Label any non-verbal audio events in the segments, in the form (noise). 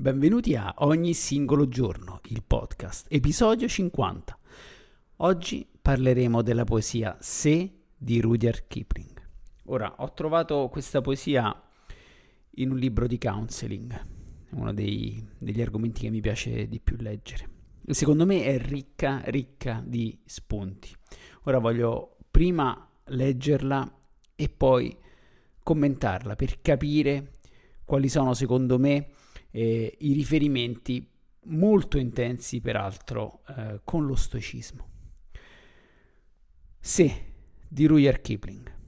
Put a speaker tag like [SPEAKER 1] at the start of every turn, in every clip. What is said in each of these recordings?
[SPEAKER 1] Benvenuti a Ogni singolo giorno, il podcast, episodio 50. Oggi parleremo della poesia Se di Rudyard Kipling. Ora, ho trovato questa poesia in un libro di counseling, uno dei, degli argomenti che mi piace di più leggere. Secondo me è ricca, ricca di spunti. Ora voglio prima leggerla e poi commentarla per capire quali sono secondo me eh, i riferimenti molto intensi peraltro eh, con lo stoicismo. Se di Rudyard Kipling.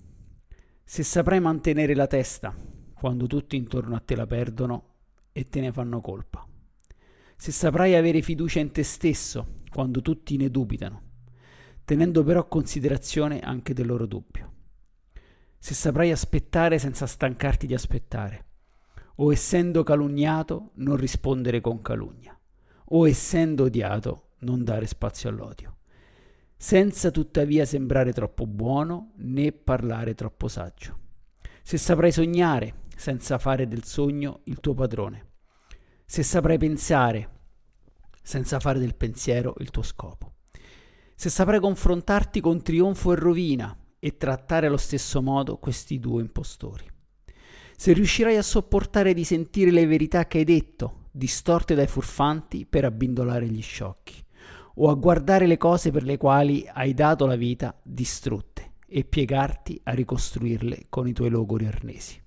[SPEAKER 1] Se saprai mantenere la testa quando tutti intorno a te la perdono e te ne fanno colpa. Se saprai avere fiducia in te stesso quando tutti ne dubitano, tenendo però considerazione anche del loro dubbio. Se saprai aspettare senza stancarti di aspettare o essendo calunniato non rispondere con calunnia, o essendo odiato non dare spazio all'odio, senza tuttavia sembrare troppo buono né parlare troppo saggio. Se saprai sognare senza fare del sogno il tuo padrone, se saprai pensare senza fare del pensiero il tuo scopo, se saprai confrontarti con trionfo e rovina e trattare allo stesso modo questi due impostori se riuscirai a sopportare di sentire le verità che hai detto, distorte dai furfanti per abbindolare gli sciocchi, o a guardare le cose per le quali hai dato la vita distrutte e piegarti a ricostruirle con i tuoi logori arnesi.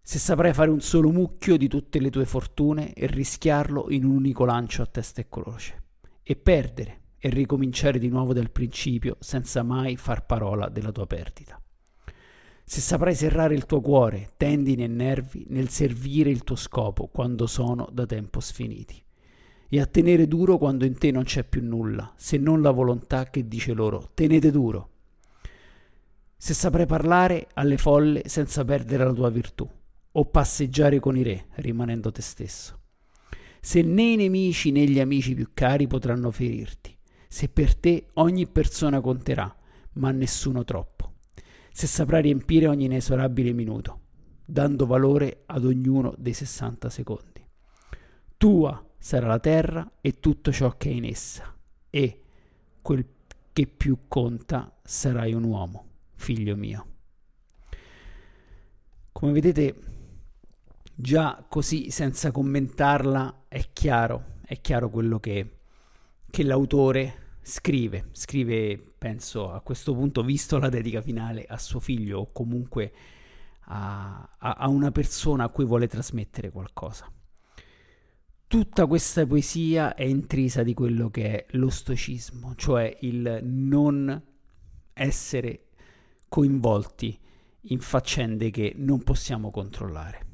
[SPEAKER 1] Se saprai fare un solo mucchio di tutte le tue fortune e rischiarlo in un unico lancio a testa e croce, e perdere e ricominciare di nuovo dal principio senza mai far parola della tua perdita se saprai serrare il tuo cuore, tendini e nervi nel servire il tuo scopo quando sono da tempo sfiniti, e a tenere duro quando in te non c'è più nulla, se non la volontà che dice loro tenete duro. Se saprai parlare alle folle senza perdere la tua virtù, o passeggiare con i re rimanendo te stesso. Se né i nemici né gli amici più cari potranno ferirti, se per te ogni persona conterà, ma nessuno troppo se saprai riempire ogni inesorabile minuto, dando valore ad ognuno dei 60 secondi. Tua sarà la terra e tutto ciò che è in essa, e quel che più conta sarai un uomo, figlio mio. Come vedete, già così, senza commentarla, è chiaro, è chiaro quello che, che l'autore scrive, scrive, penso a questo punto, visto la dedica finale a suo figlio o comunque a, a, a una persona a cui vuole trasmettere qualcosa. Tutta questa poesia è intrisa di quello che è lo stoicismo, cioè il non essere coinvolti in faccende che non possiamo controllare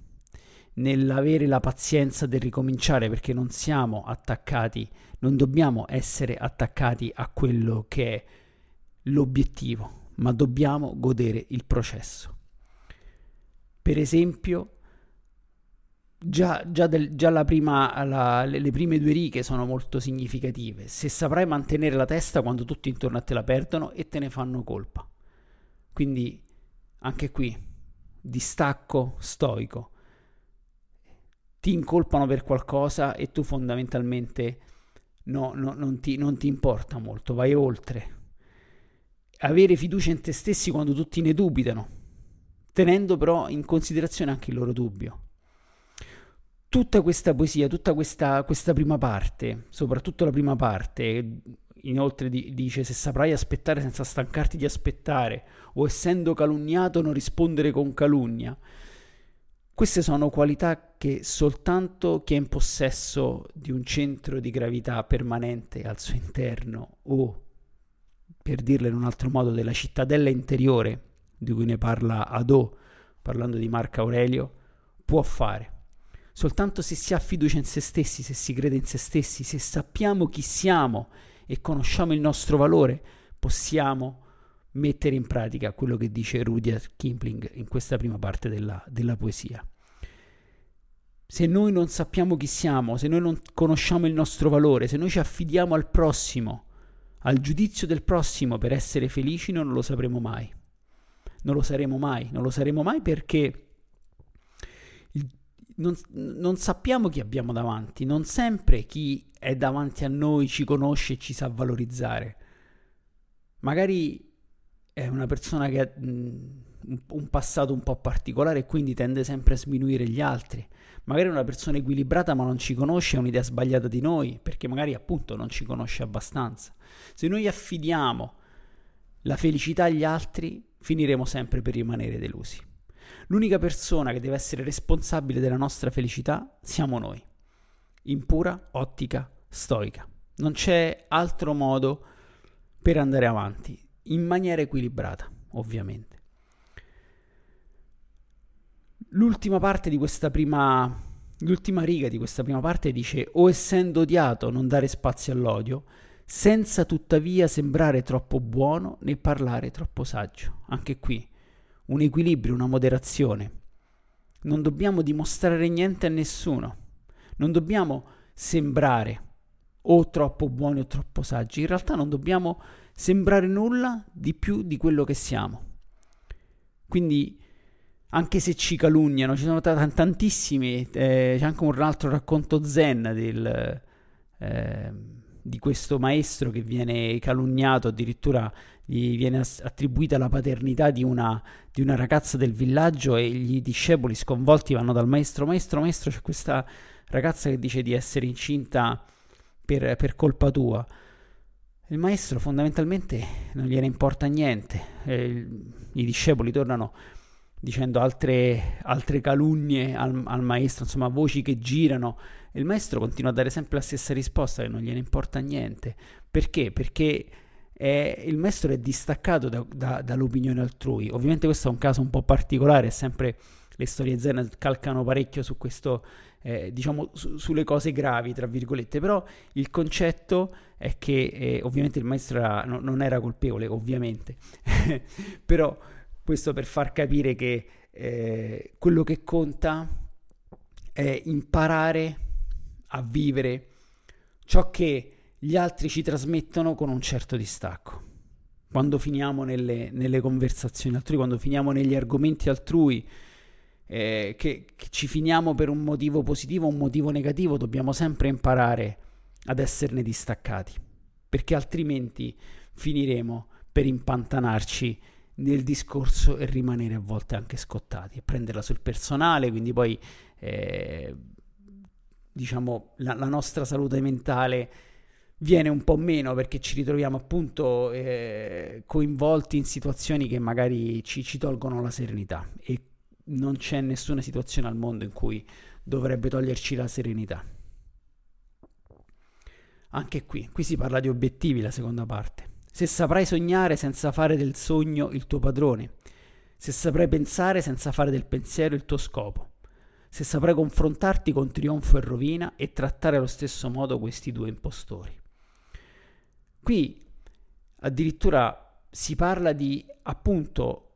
[SPEAKER 1] nell'avere la pazienza del ricominciare perché non siamo attaccati, non dobbiamo essere attaccati a quello che è l'obiettivo, ma dobbiamo godere il processo. Per esempio, già, già, del, già prima, la, le, le prime due righe sono molto significative. Se saprai mantenere la testa quando tutti intorno a te la perdono e te ne fanno colpa. Quindi anche qui, distacco stoico ti incolpano per qualcosa e tu fondamentalmente no, no, non, ti, non ti importa molto, vai oltre. Avere fiducia in te stessi quando tutti ne dubitano, tenendo però in considerazione anche il loro dubbio. Tutta questa poesia, tutta questa, questa prima parte, soprattutto la prima parte, inoltre di, dice se saprai aspettare senza stancarti di aspettare, o essendo calunniato non rispondere con calunnia, queste sono qualità che soltanto chi è in possesso di un centro di gravità permanente al suo interno o, per dirla in un altro modo, della cittadella interiore di cui ne parla Adò, parlando di Marco Aurelio, può fare. Soltanto se si ha fiducia in se stessi, se si crede in se stessi, se sappiamo chi siamo e conosciamo il nostro valore, possiamo mettere in pratica quello che dice Rudyard Kipling in questa prima parte della, della poesia. Se noi non sappiamo chi siamo, se noi non conosciamo il nostro valore, se noi ci affidiamo al prossimo, al giudizio del prossimo per essere felici, non lo sapremo mai. Non lo saremo mai, non lo saremo mai perché non, non, sappiamo chi abbiamo davanti, non sempre chi è davanti a noi ci conosce e ci sa valorizzare. Magari è una persona che ha un passato un po' particolare e quindi tende sempre a sminuire gli altri. Magari è una persona equilibrata ma non ci conosce, ha un'idea sbagliata di noi, perché magari appunto non ci conosce abbastanza. Se noi affidiamo la felicità agli altri, finiremo sempre per rimanere delusi. L'unica persona che deve essere responsabile della nostra felicità siamo noi, in pura ottica stoica. Non c'è altro modo per andare avanti, in maniera equilibrata, ovviamente. L'ultima parte di questa prima l'ultima riga di questa prima parte dice o essendo odiato non dare spazio all'odio, senza tuttavia sembrare troppo buono né parlare troppo saggio. Anche qui un equilibrio, una moderazione. Non dobbiamo dimostrare niente a nessuno. Non dobbiamo sembrare o troppo buoni o troppo saggi. In realtà non dobbiamo sembrare nulla di più di quello che siamo. Quindi, anche se ci calunniano, ci sono t- tantissimi, eh, c'è anche un altro racconto zen del, eh, di questo maestro che viene calunniato, addirittura gli viene attribuita la paternità di una, di una ragazza del villaggio e i discepoli sconvolti vanno dal maestro, maestro, maestro, c'è questa ragazza che dice di essere incinta per, per colpa tua. Il maestro fondamentalmente non gliene importa niente, eh, i discepoli tornano dicendo altre, altre calunnie al, al, maestro, insomma voci che girano il maestro continua a dare sempre la stessa risposta che non gliene importa niente. Perché? Perché è, il maestro è distaccato da, da, dall'opinione altrui. Ovviamente questo è un caso un po' particolare, sempre le storie zen calcano parecchio su questo, eh, diciamo, su, sulle cose gravi, tra virgolette, però il concetto è che eh, ovviamente il maestro era, no, non era colpevole, ovviamente, (laughs) però questo per far capire che eh, quello che conta è imparare a vivere ciò che gli altri ci trasmettono con un certo distacco. Quando finiamo nelle, nelle conversazioni altrui, quando finiamo negli argomenti altrui, eh, che, che, ci finiamo per un motivo positivo o un motivo negativo, dobbiamo sempre imparare ad esserne distaccati, perché altrimenti finiremo per impantanarci nel discorso e rimanere a volte anche scottati e prenderla sul personale, quindi poi eh, diciamo la, la nostra salute mentale viene un po' meno perché ci ritroviamo appunto eh, coinvolti in situazioni che magari ci, ci, tolgono la serenità e non c'è nessuna situazione al mondo in cui dovrebbe toglierci la serenità. Anche qui, qui si parla di obiettivi, la seconda parte. Se saprai sognare senza fare del sogno il tuo padrone, se saprai pensare senza fare del pensiero il tuo scopo, se saprai confrontarti con trionfo e rovina e trattare allo stesso modo questi due impostori. Qui addirittura si parla di appunto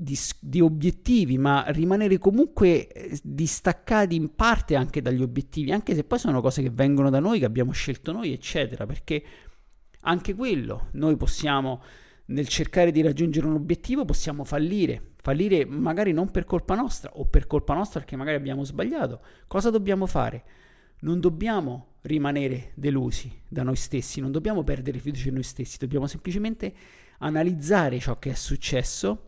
[SPEAKER 1] di, di, obiettivi, ma rimanere comunque eh, distaccati in parte anche dagli obiettivi, anche se poi sono cose che vengono da noi, che abbiamo scelto noi, eccetera, perché anche quello noi possiamo nel cercare di raggiungere un obiettivo possiamo fallire, fallire magari non per colpa nostra o per colpa nostra perché magari abbiamo sbagliato. Cosa dobbiamo fare? Non dobbiamo rimanere delusi da noi stessi, non dobbiamo perdere fiducia in noi stessi, dobbiamo semplicemente analizzare ciò che è successo,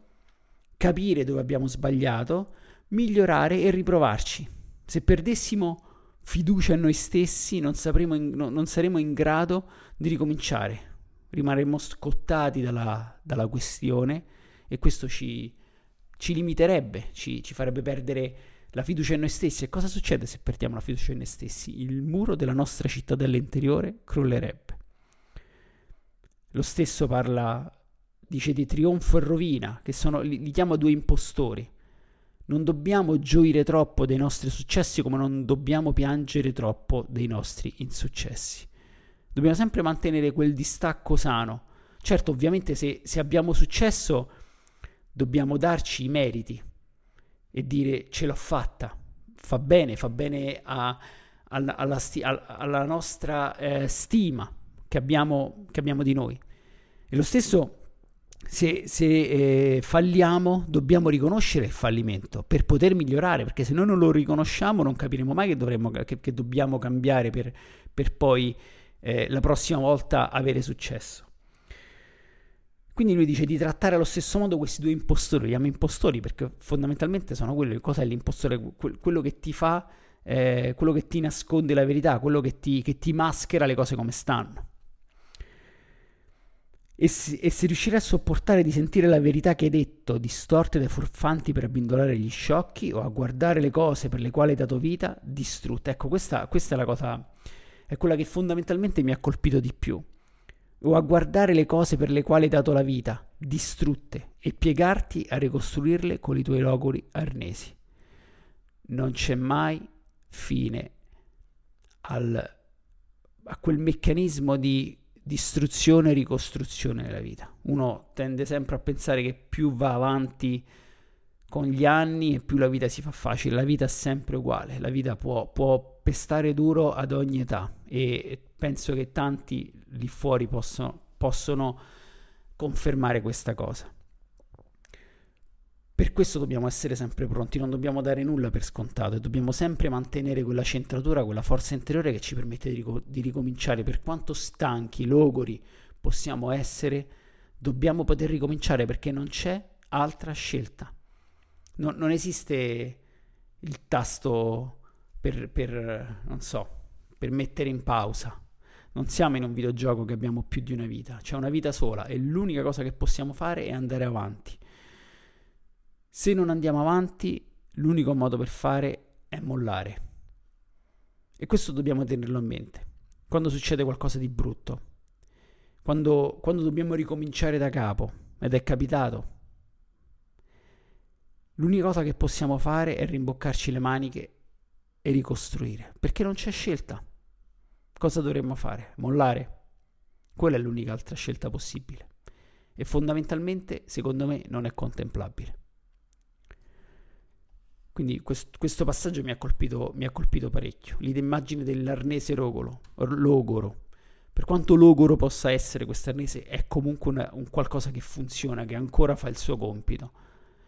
[SPEAKER 1] capire dove abbiamo sbagliato, migliorare e riprovarci. Se perdessimo fiducia in noi stessi non, in, no, non saremo in grado di ricominciare, rimarremo scottati dalla, dalla questione e questo ci, ci limiterebbe, ci, ci farebbe perdere la fiducia in noi stessi. E cosa succede se perdiamo la fiducia in noi stessi? Il muro della nostra cittadella interiore crollerebbe. Lo stesso parla, dice di trionfo e rovina, che sono, li, li chiama due impostori. Non dobbiamo gioire troppo dei nostri successi come non dobbiamo piangere troppo dei nostri insuccessi. Dobbiamo sempre mantenere quel distacco sano. Certo, ovviamente se, se abbiamo successo dobbiamo darci i meriti e dire ce l'ho fatta, fa bene, fa bene a, alla, alla, sti, alla, nostra eh, stima che abbiamo, che abbiamo di noi. E lo stesso se, se eh, falliamo dobbiamo riconoscere il fallimento per poter migliorare, perché se noi non lo riconosciamo non capiremo mai che, dovremmo, che, che dobbiamo cambiare per, per poi eh, la prossima volta avere successo. Quindi lui dice di trattare allo stesso modo questi due impostori, li chiama impostori perché fondamentalmente sono quello, cosa è l'impostore? quello che ti fa, eh, quello che ti nasconde la verità, quello che ti, che ti maschera le cose come stanno e, si, e se riuscirai a sopportare di sentire la verità che hai detto, distorte dai furfanti per abbindolare gli sciocchi, o a guardare le cose per le quali hai dato vita, distrutte. Ecco, questa, questa è la cosa, è quella che fondamentalmente mi ha colpito di più. O a guardare le cose per le quali hai dato la vita, distrutte, e piegarti a ricostruirle con i tuoi logori arnesi. Non c'è mai fine al, a quel meccanismo di distruzione e ricostruzione della vita. Uno tende sempre a pensare che più va avanti con gli anni e più la vita si fa facile. La vita è sempre uguale, la vita può, può pestare duro ad ogni età e penso che tanti lì fuori possono, possono confermare questa cosa. Per questo dobbiamo essere sempre pronti, non dobbiamo dare nulla per scontato e dobbiamo sempre mantenere quella centratura, quella forza interiore che ci permette di, rico- di ricominciare. Per quanto stanchi, logori possiamo essere, dobbiamo poter ricominciare perché non c'è altra scelta. No, non esiste il tasto per, per, non so, per mettere in pausa. Non siamo in un videogioco che abbiamo più di una vita, c'è una vita sola e l'unica cosa che possiamo fare è andare avanti. Se non andiamo avanti, l'unico modo per fare è mollare. E questo dobbiamo tenerlo a mente. Quando succede qualcosa di brutto, quando, quando dobbiamo ricominciare da capo, ed è capitato, l'unica cosa che possiamo fare è rimboccarci le maniche e ricostruire, perché non c'è scelta. Cosa dovremmo fare? Mollare? Quella è l'unica altra scelta possibile. E fondamentalmente, secondo me, non è contemplabile. Quindi quest- questo passaggio mi ha, colpito, mi ha colpito parecchio. L'immagine dell'arnese rogolo, logoro. Per quanto logoro possa essere, quest'arnese è comunque una, un qualcosa che funziona, che ancora fa il suo compito.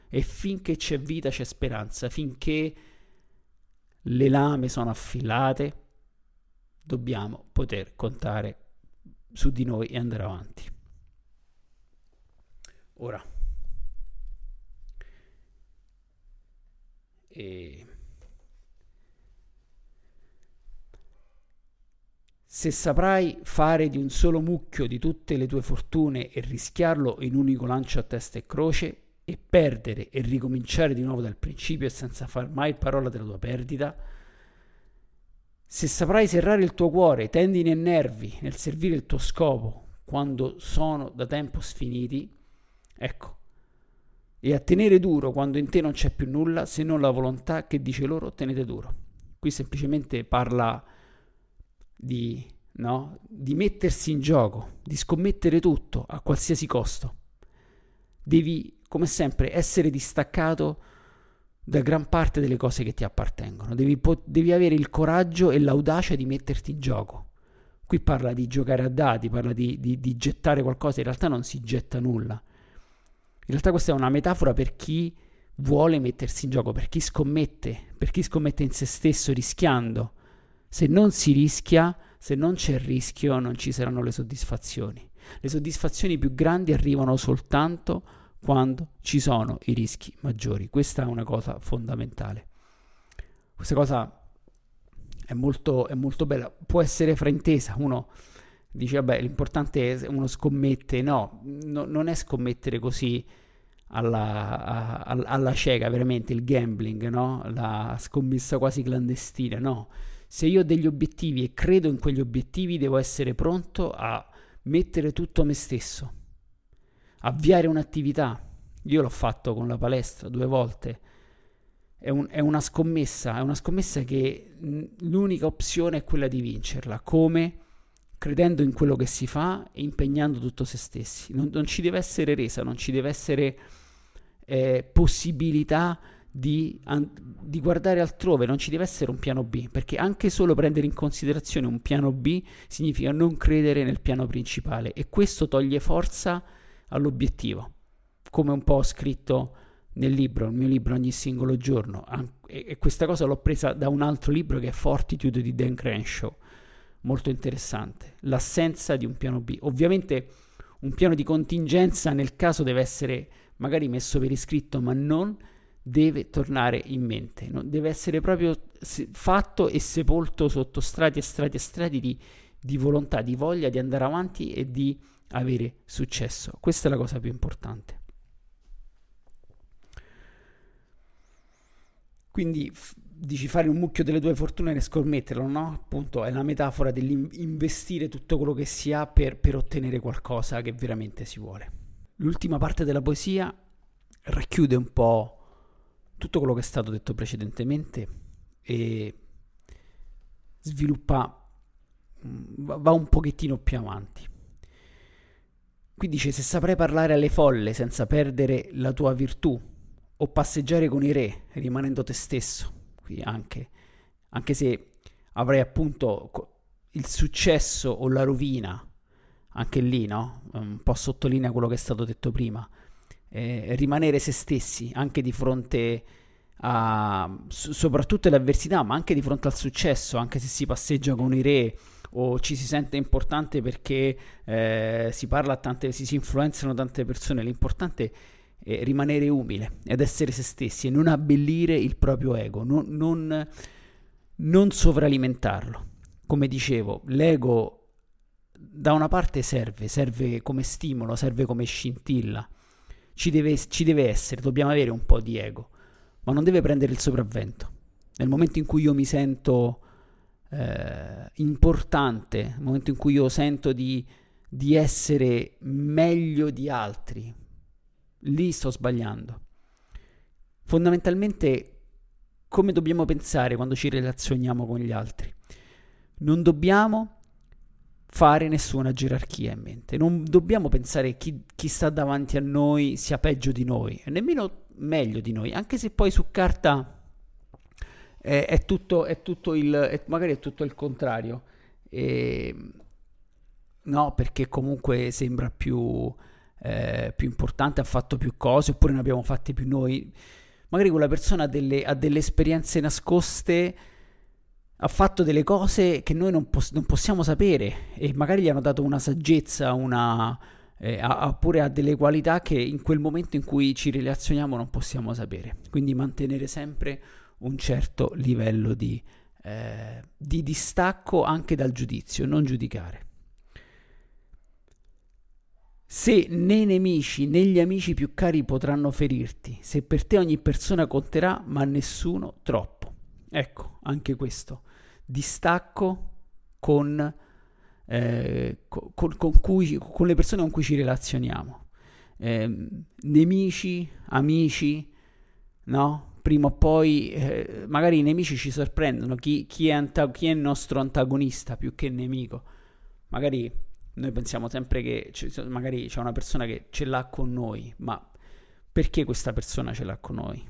[SPEAKER 1] E finché c'è vita c'è speranza, finché le lame sono affilate, dobbiamo poter contare su di noi e andare avanti. Ora, E se saprai fare di un solo mucchio di tutte le tue fortune e rischiarlo in un unico lancio a testa e croce, e perdere e ricominciare di nuovo dal principio senza far mai parola della tua perdita, se saprai serrare il tuo cuore, tendini e nervi nel servire il tuo scopo quando sono da tempo sfiniti, ecco, e a tenere duro quando in te non c'è più nulla se non la volontà che dice loro tenete duro. Qui semplicemente parla di, no? di mettersi in gioco, di scommettere tutto a qualsiasi costo. Devi, come sempre, essere distaccato da gran parte delle cose che ti appartengono. Devi, po- devi avere il coraggio e l'audacia di metterti in gioco. Qui parla di giocare a dati, parla di, di, di gettare qualcosa, in realtà non si getta nulla in realtà questa è una metafora per chi vuole mettersi in gioco, per chi scommette, per chi scommette in se stesso rischiando. Se non si rischia, se non c'è il rischio, non ci saranno le soddisfazioni. Le soddisfazioni più grandi arrivano soltanto quando ci sono i rischi maggiori. Questa è una cosa fondamentale. Questa cosa è molto, è molto bella, può essere fraintesa. Uno dice vabbè l'importante è uno scommette, no, no non è scommettere così alla, a, alla cieca, veramente il gambling, no? la scommessa quasi clandestina, no. Se io ho degli obiettivi e credo in quegli obiettivi devo essere pronto a mettere tutto me stesso, avviare un'attività. Io l'ho fatto con la palestra due volte. è, un, è, una scommessa, è una scommessa che l'unica opzione è quella di vincerla, come credendo in quello che si fa e impegnando tutto se stessi. Non, non ci deve essere resa, non ci deve essere eh, possibilità di, an- di, guardare altrove, non ci deve essere un piano B, perché anche solo prendere in considerazione un piano B significa non credere nel piano principale e questo toglie forza all'obiettivo, come un po' ho scritto nel libro, il mio libro ogni singolo giorno, e, e questa cosa l'ho presa da un altro libro che è Fortitude di Dan Crenshaw, molto interessante, l'assenza di un piano B. Ovviamente un piano di contingenza nel caso deve essere magari messo per iscritto, ma non deve tornare in mente, no? deve essere proprio fatto e sepolto sotto strati e strati e strati di, di volontà, di voglia di andare avanti e di avere successo. Questa è la cosa più importante. Quindi dici fare un mucchio delle tue fortune e scommetterlo, no? Appunto è la metafora dell'investire tutto quello che si ha per, per ottenere qualcosa che veramente si vuole. L'ultima parte della poesia racchiude un po' tutto quello che è stato detto precedentemente e sviluppa, mm, va un pochettino più avanti. Qui dice se saprai parlare alle folle senza perdere la tua virtù o passeggiare con i re rimanendo te stesso, qui anche, anche se avrai appunto il successo o la rovina, anche lì no? Un po' sottolinea quello che è stato detto prima eh, rimanere se stessi anche di fronte a soprattutto alle avversità, ma anche di fronte al successo, anche se si passeggia con i re o ci si sente importante perché eh, si parla a tante, si influenzano tante persone, l'importante è rimanere umile ed essere se stessi e non abbellire il proprio ego, non, non, non sovralimentarlo. Come dicevo, l'ego da una parte serve, serve come stimolo, serve come scintilla, ci deve, ci deve essere, dobbiamo avere un po' di ego, ma non deve prendere il sopravvento. Nel momento in cui io mi sento eh, importante, nel momento in cui io sento di, di essere meglio di altri, lì sto sbagliando. Fondamentalmente, come dobbiamo pensare quando ci relazioniamo con gli altri? Non dobbiamo fare nessuna gerarchia in mente. Non dobbiamo pensare chi, chi, sta davanti a noi sia peggio di noi, e nemmeno meglio di noi, anche se poi su carta è, è, tutto, è tutto, il, è, magari è tutto il contrario. E, no, perché comunque sembra più, eh, più importante, ha fatto più cose, oppure ne abbiamo fatte più noi. Magari quella persona ha delle, ha delle esperienze nascoste ha fatto delle cose che noi non, poss- non possiamo sapere e magari gli hanno dato una saggezza, una, eh, ha, pure ha delle qualità che in quel momento in cui ci relazioniamo non possiamo sapere. Quindi mantenere sempre un certo livello di, eh, di distacco anche dal giudizio, non giudicare. Se né i nemici né gli amici più cari potranno ferirti, se per te ogni persona conterà, ma nessuno troppo. Ecco, anche questo distacco con, eh, con, con, cui, con, le persone con cui ci relazioniamo. Eh, nemici, amici, no? Prima o poi, eh, magari i nemici ci sorprendono, chi, chi, è anta- chi, è il nostro antagonista più che nemico. Magari noi pensiamo sempre che c- magari c'è una persona che ce l'ha con noi, ma perché questa persona ce l'ha con noi?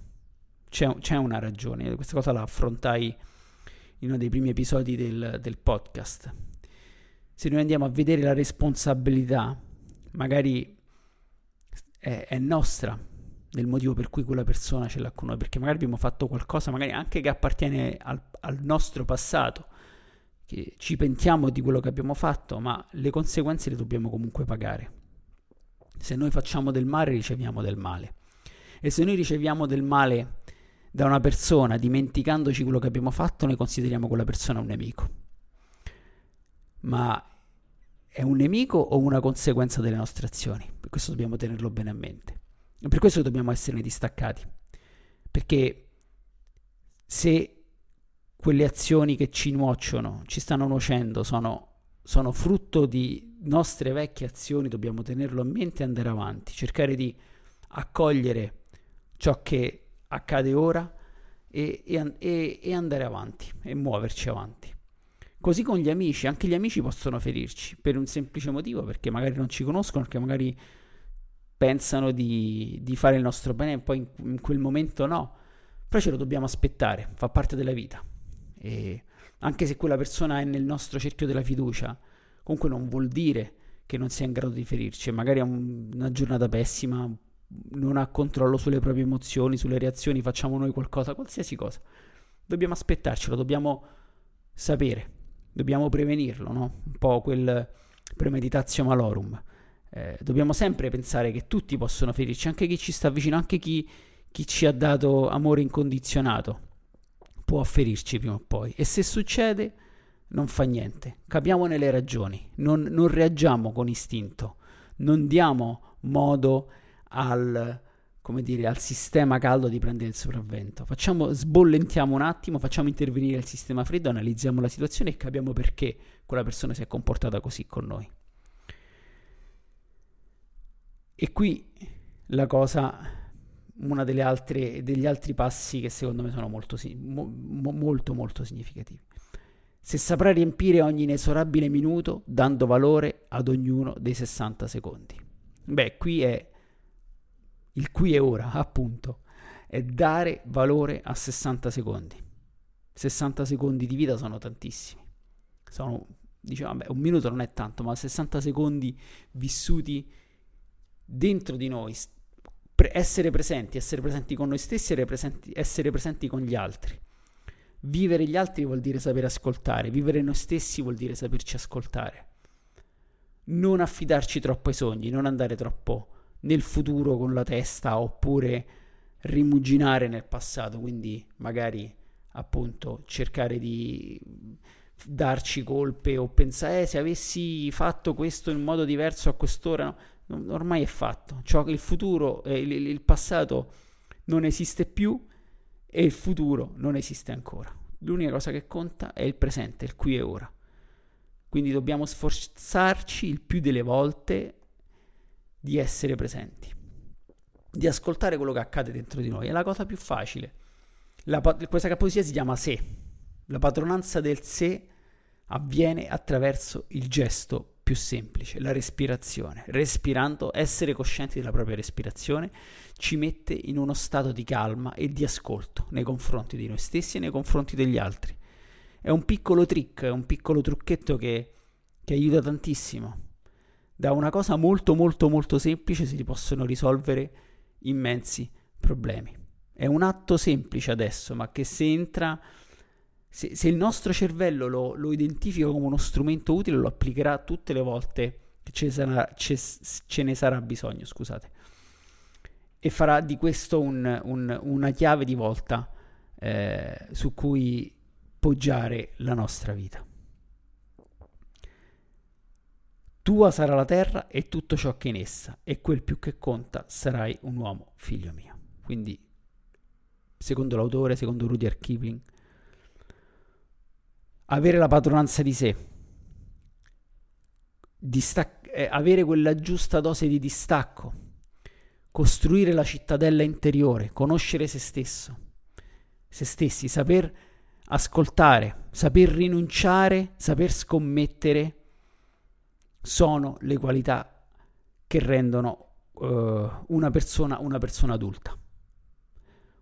[SPEAKER 1] C'è, c'è una ragione, questa cosa la affrontai in uno dei primi episodi del, del podcast. Se noi andiamo a vedere la responsabilità, magari è, è nostra del motivo per cui quella persona ce l'ha con noi, perché magari abbiamo fatto qualcosa, magari anche che appartiene al, al, nostro passato, che ci pentiamo di quello che abbiamo fatto, ma le conseguenze le dobbiamo comunque pagare. Se noi facciamo del male, riceviamo del male. E se noi riceviamo del male da una persona dimenticandoci quello che abbiamo fatto, noi consideriamo quella persona un nemico. Ma è un nemico o una conseguenza delle nostre azioni? Per questo dobbiamo tenerlo bene a mente. E per questo dobbiamo esserne distaccati. Perché se quelle azioni che ci nuociono, ci stanno nuocendo, sono, sono frutto di nostre vecchie azioni, dobbiamo tenerlo a mente e andare avanti, cercare di accogliere ciò che accade ora e, e, e andare avanti e muoverci avanti. Così con gli amici, anche gli amici possono ferirci per un semplice motivo, perché magari non ci conoscono, perché magari pensano di, di fare il nostro bene e poi in, in, quel momento no. Però ce lo dobbiamo aspettare, fa parte della vita. E anche se quella persona è nel nostro cerchio della fiducia, comunque non vuol dire che non sia in grado di ferirci, magari ha un, una giornata pessima, non ha controllo sulle proprie emozioni, sulle reazioni, facciamo noi qualcosa, qualsiasi cosa. Dobbiamo aspettarcelo, dobbiamo sapere, dobbiamo prevenirlo, no? Un po' quel premeditatio malorum. Eh, dobbiamo sempre pensare che tutti possono ferirci, anche chi ci sta vicino, anche chi, chi ci ha dato amore incondizionato può ferirci prima o poi. E se succede, non fa niente. Capiamone le ragioni, non, non reagiamo con istinto, non diamo modo al, dire, al sistema caldo di prendere il sopravvento. Facciamo, sbollentiamo un attimo, facciamo intervenire il sistema freddo, analizziamo la situazione e capiamo perché quella persona si è comportata così con noi. E qui la cosa, altre, degli altri passi che secondo me sono molto, mo, molto, molto significativi. Se saprai riempire ogni inesorabile minuto dando valore ad ognuno dei 60 secondi. Beh, qui è il qui e ora, appunto, è dare valore a 60 secondi. 60 secondi di vita sono tantissimi. Sono, diciamo, vabbè, un minuto non è tanto, ma 60 secondi vissuti dentro di noi, pre- essere presenti, essere presenti con noi stessi e presenti, essere presenti con gli altri. Vivere gli altri vuol dire sapere ascoltare, vivere noi stessi vuol dire saperci ascoltare. Non affidarci troppo ai sogni, non andare troppo nel futuro con la testa oppure rimuginare nel passato, quindi magari appunto cercare di darci colpe o pensare eh, se avessi fatto questo in modo diverso a quest'ora, no, ormai è fatto, cioè il futuro, eh, il, il passato non esiste più e il futuro non esiste ancora. L'unica cosa che conta è il presente, il qui e ora. Quindi dobbiamo sforzarci il più delle volte di essere presenti, di ascoltare quello che accade dentro di noi. È la cosa più facile. La, questa poesia si chiama sé. La padronanza del sé avviene attraverso il gesto più semplice, la respirazione. Respirando, essere coscienti della propria respirazione ci mette in uno stato di calma e di ascolto nei confronti di noi stessi e nei confronti degli altri. È un piccolo trick, è un piccolo trucchetto che, che aiuta tantissimo da una cosa molto molto molto semplice si possono risolvere immensi problemi. È un atto semplice adesso, ma che se entra, se, se il nostro cervello lo, lo, identifica come uno strumento utile, lo applicherà tutte le volte che ce, sarà, ce, ce ne sarà bisogno, scusate. E farà di questo un, un, una chiave di volta eh, su cui poggiare la nostra vita. Tua sarà la terra e tutto ciò che è in essa, e quel più che conta sarai un uomo, figlio mio. Quindi, secondo l'autore, secondo Rudyard Kipling, avere la padronanza di sé, distac- eh, avere quella giusta dose di distacco, costruire la cittadella interiore, conoscere se stesso, se stessi, saper ascoltare, saper rinunciare, saper scommettere sono le qualità che rendono uh, una, persona, una persona adulta,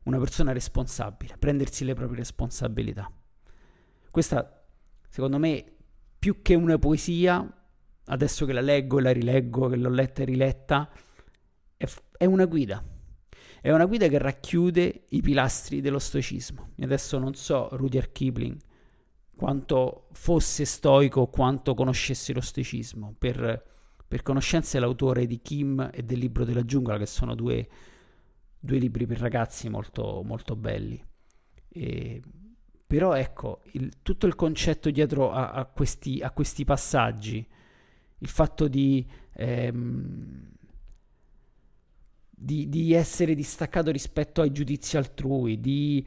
[SPEAKER 1] una persona responsabile, prendersi le proprie responsabilità. Questa, secondo me, più che una poesia, adesso che la leggo e la rileggo, che l'ho letta e riletta, è, è una guida. È una guida che racchiude i pilastri dello stoicismo. E adesso non so Rudyard Kipling quanto fosse stoico, quanto conoscesse lo stoicismo. Per, per conoscenza è l'autore di Kim e del libro della giungla, che sono due, due libri per ragazzi molto, molto belli. E, però ecco, il, tutto il concetto dietro a, a, questi, a, questi, passaggi, il fatto di, ehm, di, di essere distaccato rispetto ai giudizi altrui, di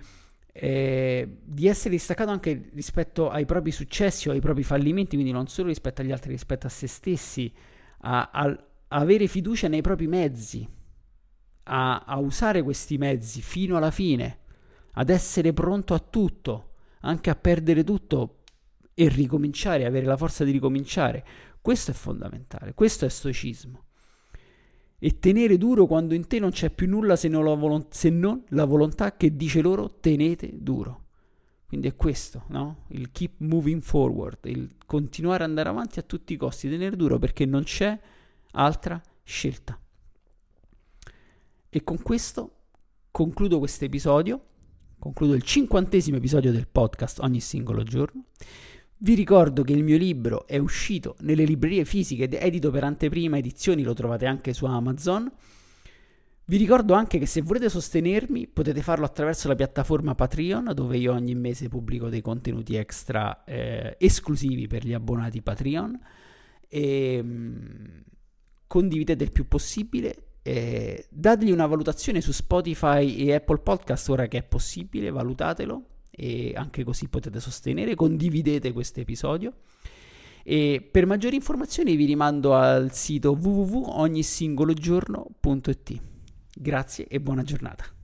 [SPEAKER 1] eh, di essere distaccato anche rispetto ai propri successi o ai propri fallimenti, quindi non solo rispetto agli altri, rispetto a se stessi, a, a, avere fiducia nei propri mezzi, a, a, usare questi mezzi fino alla fine, ad essere pronto a tutto, anche a perdere tutto e ricominciare, avere la forza di ricominciare. Questo è fondamentale, questo è stoicismo. E tenere duro quando in te non c'è più nulla se non la, volo- se non la volontà che dice loro tenete duro. Quindi è questo, no? Il keep moving forward, il continuare ad andare avanti a tutti i costi, tenere duro perché non c'è altra scelta. E con questo concludo questo episodio, concludo il cinquantesimo episodio del podcast ogni singolo giorno. Vi ricordo che il mio libro è uscito nelle librerie fisiche ed edito per anteprima edizioni, lo trovate anche su Amazon. Vi ricordo anche che se volete sostenermi potete farlo attraverso la piattaforma Patreon dove io ogni mese pubblico dei contenuti extra eh, esclusivi per gli abbonati Patreon e mh, mm, condividete il più possibile eh, dategli una valutazione su Spotify e Apple Podcast ora che è possibile, valutatelo e anche così potete sostenere, condividete questo episodio. E per maggiori informazioni vi rimando al sito www.ognisingologiorno.it. Grazie e buona giornata.